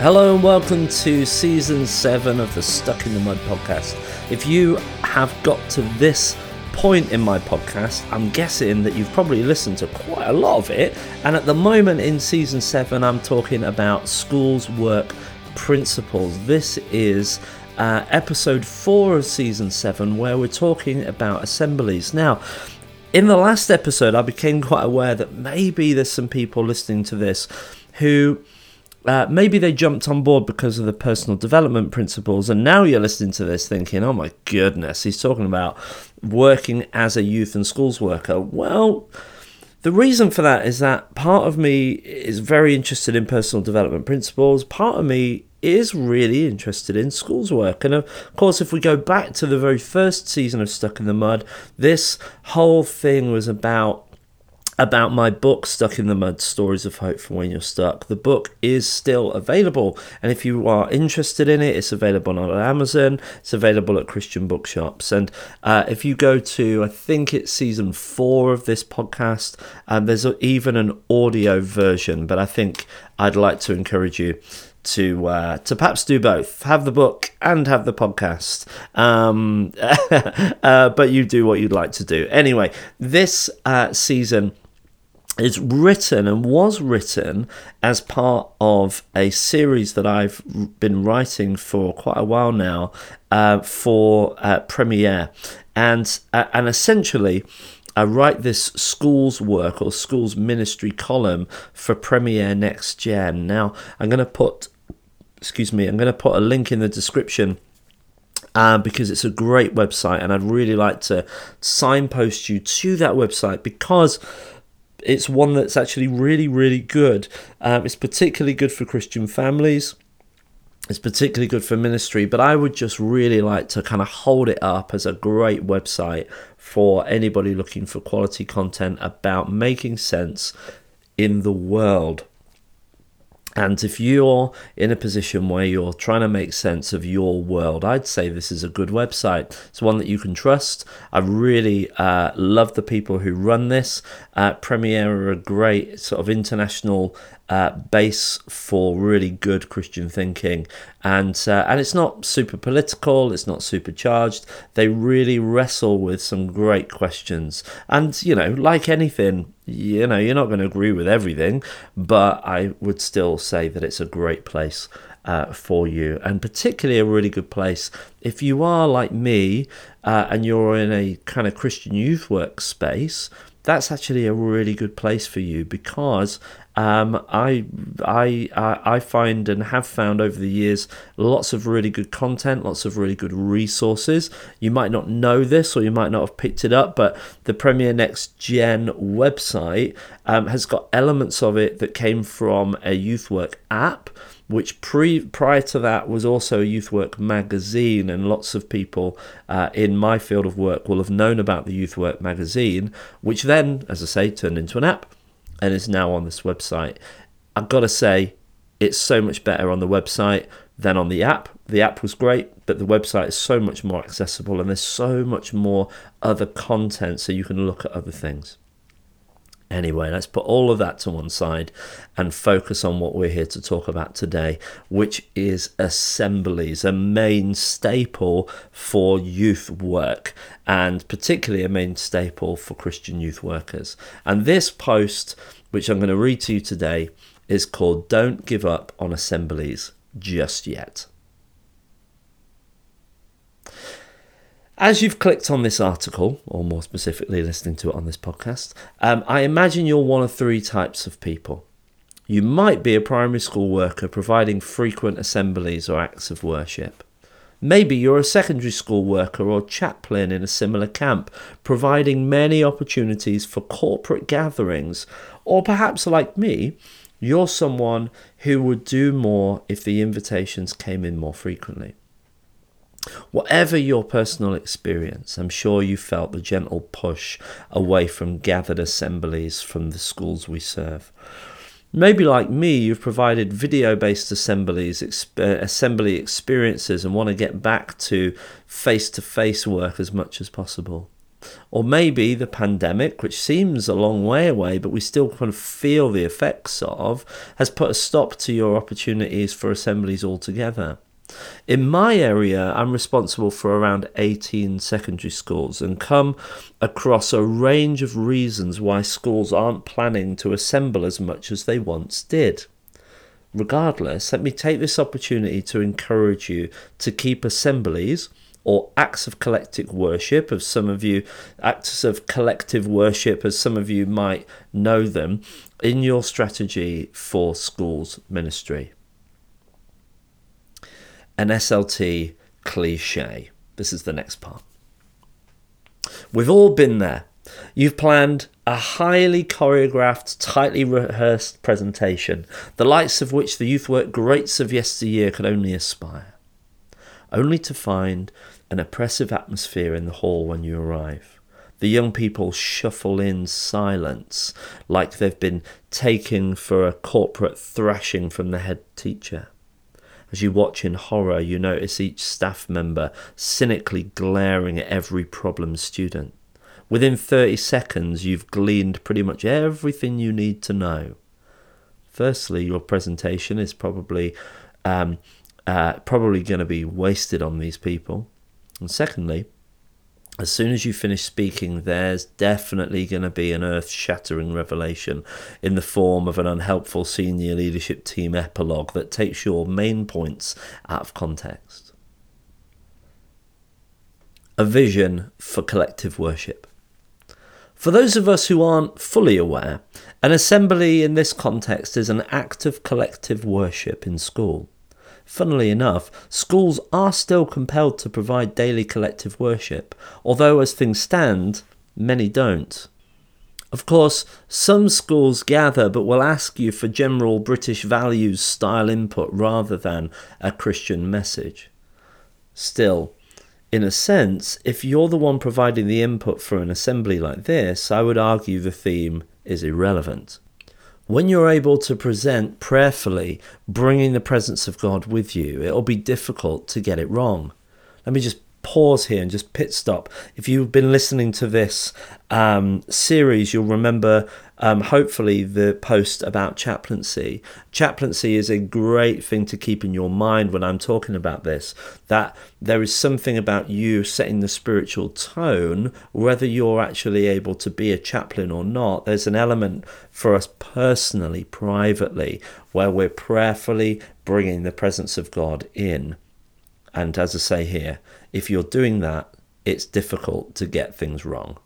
Hello and welcome to season seven of the Stuck in the Mud podcast. If you have got to this point in my podcast, I'm guessing that you've probably listened to quite a lot of it. And at the moment in season seven, I'm talking about schools work principles. This is uh, episode four of season seven, where we're talking about assemblies. Now, in the last episode, I became quite aware that maybe there's some people listening to this who uh, maybe they jumped on board because of the personal development principles, and now you're listening to this thinking, oh my goodness, he's talking about working as a youth and schools worker. Well, the reason for that is that part of me is very interested in personal development principles, part of me is really interested in schools work. And of course, if we go back to the very first season of Stuck in the Mud, this whole thing was about about my book, Stuck in the Mud Stories of Hope from When You're Stuck. The book is still available, and if you are interested in it, it's available on Amazon, it's available at Christian bookshops. And uh, if you go to, I think it's season four of this podcast, um, there's even an audio version, but I think I'd like to encourage you to uh, to perhaps do both, have the book and have the podcast. Um, uh, but you do what you'd like to do. Anyway, this uh, season is written and was written as part of a series that I've been writing for quite a while now uh, for uh, Premier, and uh, and essentially. I write this schools work or schools ministry column for Premier Next Gen. Now, I'm going to put, excuse me, I'm going to put a link in the description uh, because it's a great website, and I'd really like to signpost you to that website because it's one that's actually really, really good. Um, it's particularly good for Christian families. It's particularly good for ministry, but I would just really like to kind of hold it up as a great website for anybody looking for quality content about making sense in the world. And if you're in a position where you're trying to make sense of your world, I'd say this is a good website. It's one that you can trust. I really uh, love the people who run this. Uh, Premier are a great sort of international uh, base for really good Christian thinking, and uh, and it's not super political, it's not super charged. They really wrestle with some great questions, and you know, like anything, you know, you're not going to agree with everything, but I would still say that it's a great place. Uh, for you, and particularly a really good place if you are like me uh, and you're in a kind of Christian youth work space that's actually a really good place for you because um, I, I, I find and have found over the years lots of really good content, lots of really good resources. You might not know this or you might not have picked it up, but the Premier Next Gen website um, has got elements of it that came from a youth work app which pre prior to that was also a youth work magazine and lots of people uh, in my field of work will have known about the youth work magazine which then as i say turned into an app and is now on this website. I've got to say it's so much better on the website than on the app. The app was great but the website is so much more accessible and there's so much more other content so you can look at other things Anyway, let's put all of that to one side and focus on what we're here to talk about today, which is assemblies, a main staple for youth work, and particularly a main staple for Christian youth workers. And this post, which I'm going to read to you today, is called Don't Give Up on Assemblies Just Yet. As you've clicked on this article, or more specifically listening to it on this podcast, um, I imagine you're one of three types of people. You might be a primary school worker providing frequent assemblies or acts of worship. Maybe you're a secondary school worker or chaplain in a similar camp, providing many opportunities for corporate gatherings. Or perhaps, like me, you're someone who would do more if the invitations came in more frequently. Whatever your personal experience, I'm sure you felt the gentle push away from gathered assemblies from the schools we serve. Maybe, like me, you've provided video based assemblies, uh, assembly experiences, and want to get back to face to face work as much as possible. Or maybe the pandemic, which seems a long way away, but we still kind of feel the effects of, has put a stop to your opportunities for assemblies altogether. In my area, I'm responsible for around 18 secondary schools and come across a range of reasons why schools aren't planning to assemble as much as they once did. Regardless, let me take this opportunity to encourage you to keep assemblies or acts of collective worship, of some of you, acts of collective worship, as some of you might know them, in your strategy for schools ministry. An SLT cliche. This is the next part. We've all been there. You've planned a highly choreographed, tightly rehearsed presentation, the likes of which the youth work greats of yesteryear could only aspire, only to find an oppressive atmosphere in the hall when you arrive. The young people shuffle in silence, like they've been taken for a corporate thrashing from the head teacher. As you watch in horror, you notice each staff member cynically glaring at every problem student. Within 30 seconds, you've gleaned pretty much everything you need to know. Firstly, your presentation is probably um, uh, probably going to be wasted on these people. And secondly, as soon as you finish speaking, there's definitely going to be an earth shattering revelation in the form of an unhelpful senior leadership team epilogue that takes your main points out of context. A vision for collective worship. For those of us who aren't fully aware, an assembly in this context is an act of collective worship in school. Funnily enough, schools are still compelled to provide daily collective worship, although as things stand, many don't. Of course, some schools gather but will ask you for general British values style input rather than a Christian message. Still, in a sense, if you're the one providing the input for an assembly like this, I would argue the theme is irrelevant. When you're able to present prayerfully, bringing the presence of God with you, it'll be difficult to get it wrong. Let me just pause here and just pit stop. If you've been listening to this um, series, you'll remember um, hopefully the post about chaplaincy. Chaplaincy is a great thing to keep in your mind when I'm talking about this. That there is something about you setting the spiritual tone, whether you're actually able to be a chaplain or not. There's an element for us personally, privately, where we're prayerfully bringing the presence of God in. And as I say here, if you're doing that, it's difficult to get things wrong.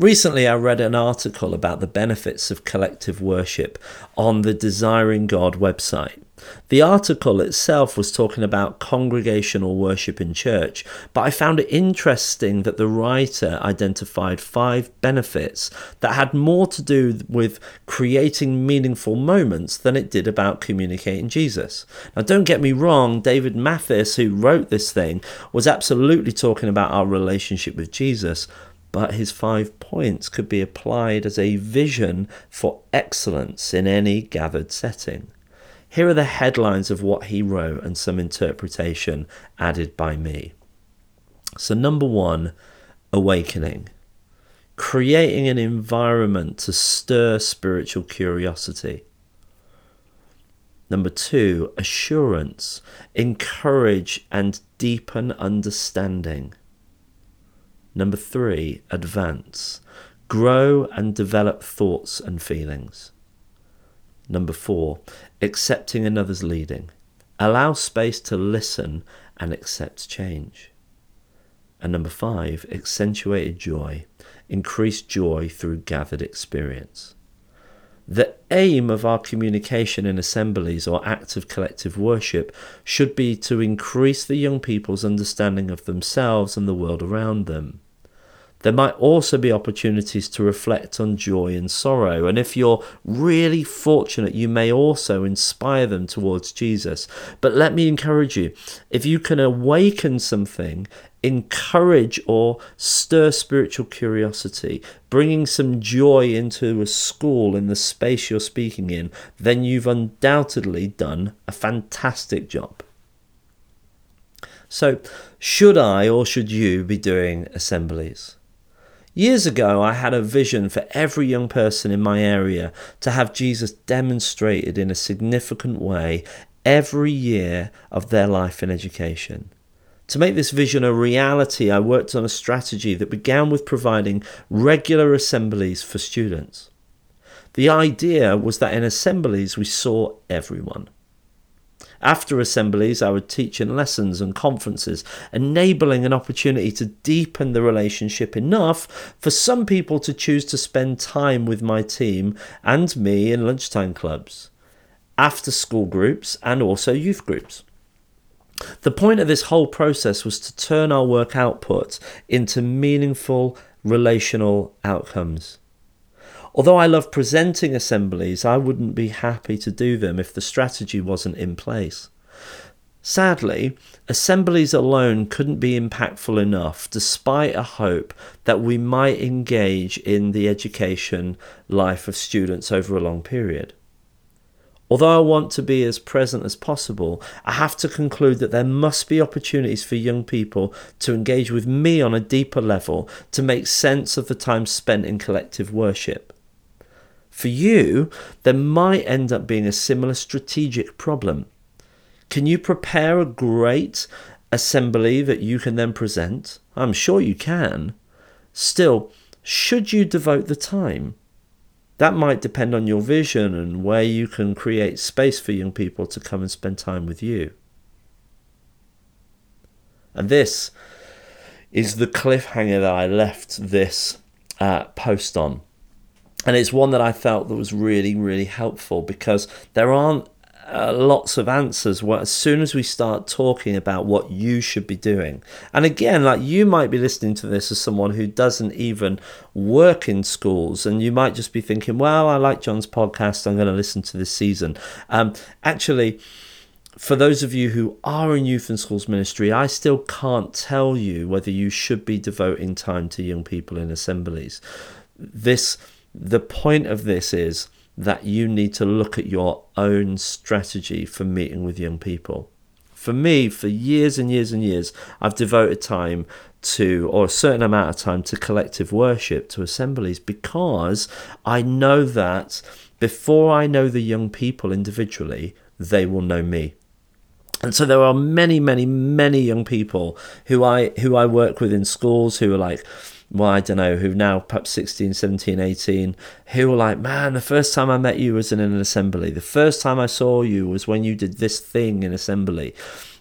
Recently, I read an article about the benefits of collective worship on the Desiring God website. The article itself was talking about congregational worship in church, but I found it interesting that the writer identified five benefits that had more to do with creating meaningful moments than it did about communicating Jesus. Now, don't get me wrong, David Mathis, who wrote this thing, was absolutely talking about our relationship with Jesus, but his five points could be applied as a vision for excellence in any gathered setting. Here are the headlines of what he wrote and some interpretation added by me. So, number one, awakening. Creating an environment to stir spiritual curiosity. Number two, assurance. Encourage and deepen understanding. Number three, advance. Grow and develop thoughts and feelings. Number four, accepting another's leading. Allow space to listen and accept change. And number five, accentuated joy. Increase joy through gathered experience. The aim of our communication in assemblies or acts of collective worship should be to increase the young people's understanding of themselves and the world around them. There might also be opportunities to reflect on joy and sorrow. And if you're really fortunate, you may also inspire them towards Jesus. But let me encourage you if you can awaken something, encourage or stir spiritual curiosity, bringing some joy into a school in the space you're speaking in, then you've undoubtedly done a fantastic job. So, should I or should you be doing assemblies? Years ago, I had a vision for every young person in my area to have Jesus demonstrated in a significant way every year of their life in education. To make this vision a reality, I worked on a strategy that began with providing regular assemblies for students. The idea was that in assemblies we saw everyone. After assemblies, I would teach in lessons and conferences, enabling an opportunity to deepen the relationship enough for some people to choose to spend time with my team and me in lunchtime clubs, after school groups, and also youth groups. The point of this whole process was to turn our work output into meaningful relational outcomes. Although I love presenting assemblies, I wouldn't be happy to do them if the strategy wasn't in place. Sadly, assemblies alone couldn't be impactful enough, despite a hope that we might engage in the education life of students over a long period. Although I want to be as present as possible, I have to conclude that there must be opportunities for young people to engage with me on a deeper level to make sense of the time spent in collective worship. For you, there might end up being a similar strategic problem. Can you prepare a great assembly that you can then present? I'm sure you can. Still, should you devote the time? That might depend on your vision and where you can create space for young people to come and spend time with you. And this is the cliffhanger that I left this uh, post on. And it's one that I felt that was really, really helpful because there aren't uh, lots of answers well, as soon as we start talking about what you should be doing. And again, like you might be listening to this as someone who doesn't even work in schools, and you might just be thinking, well, I like John's podcast, I'm going to listen to this season. Um, actually, for those of you who are in youth and schools ministry, I still can't tell you whether you should be devoting time to young people in assemblies. This, the point of this is that you need to look at your own strategy for meeting with young people. For me, for years and years and years, I've devoted time to, or a certain amount of time to collective worship, to assemblies, because I know that before I know the young people individually, they will know me. And so there are many, many, many young people who I who I work with in schools who are like, well, I don't know, who now perhaps 16, 17, 18, who were like, man, the first time I met you was in an assembly. The first time I saw you was when you did this thing in assembly.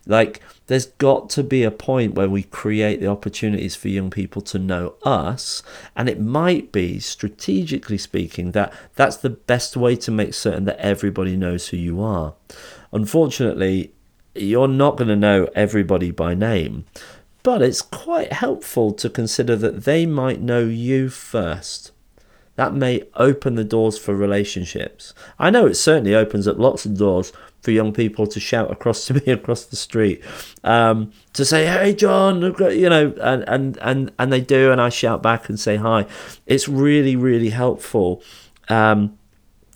Like, there's got to be a point where we create the opportunities for young people to know us. And it might be, strategically speaking, that that's the best way to make certain that everybody knows who you are. Unfortunately, you're not going to know everybody by name but it's quite helpful to consider that they might know you first. That may open the doors for relationships. I know it certainly opens up lots of doors for young people to shout across to me across the street, um, to say, "Hey, John," you know, and and and and they do, and I shout back and say hi. It's really really helpful. Um,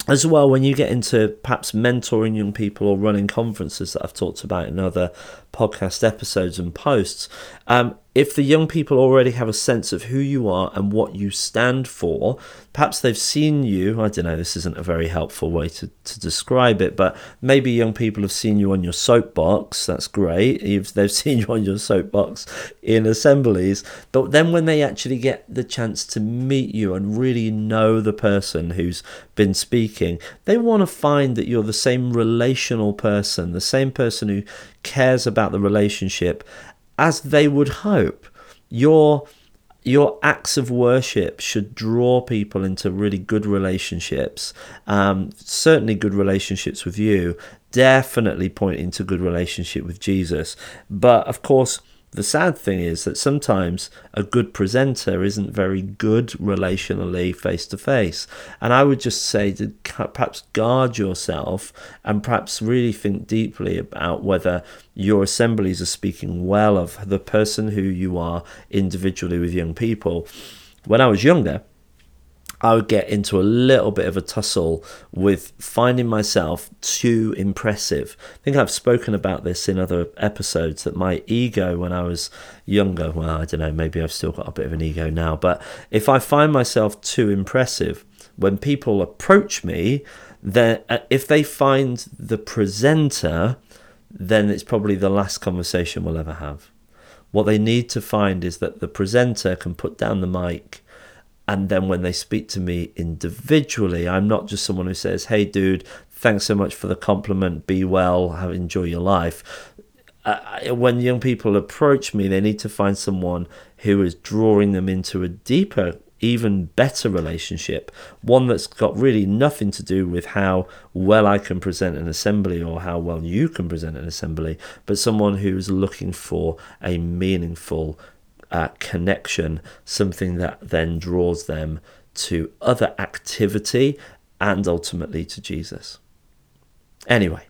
as well when you get into perhaps mentoring young people or running conferences that I've talked about in other podcast episodes and posts, um, if the young people already have a sense of who you are and what you stand for, perhaps they've seen you. I don't know, this isn't a very helpful way to, to describe it, but maybe young people have seen you on your soapbox. That's great. If they've seen you on your soapbox in assemblies. But then when they actually get the chance to meet you and really know the person who's been speaking, they want to find that you're the same relational person, the same person who cares about the relationship as they would hope. Your your acts of worship should draw people into really good relationships. Um, certainly, good relationships with you. Definitely pointing to good relationship with Jesus. But of course, the sad thing is that sometimes a good presenter isn't very good relationally face to face. And I would just say to perhaps guard yourself and perhaps really think deeply about whether your assemblies are speaking well of the person who you are individually with young people. When I was younger, I would get into a little bit of a tussle with finding myself too impressive. I think I've spoken about this in other episodes that my ego when I was younger, well, I don't know, maybe I've still got a bit of an ego now, but if I find myself too impressive, when people approach me, then uh, if they find the presenter, then it's probably the last conversation we'll ever have. What they need to find is that the presenter can put down the mic and then when they speak to me individually, I'm not just someone who says, "Hey, dude, thanks so much for the compliment. Be well. Have enjoy your life." When young people approach me, they need to find someone who is drawing them into a deeper, even better relationship. One that's got really nothing to do with how well I can present an assembly or how well you can present an assembly, but someone who's looking for a meaningful uh, connection, something that then draws them to other activity and ultimately to Jesus. Anyway,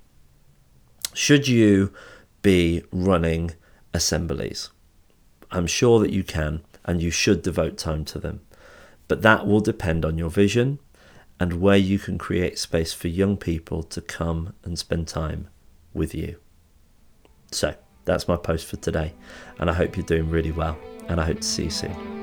should you be running assemblies? I'm sure that you can and you should devote time to them. But that will depend on your vision and where you can create space for young people to come and spend time with you. So, that's my post for today, and I hope you're doing really well and I hope to see you soon.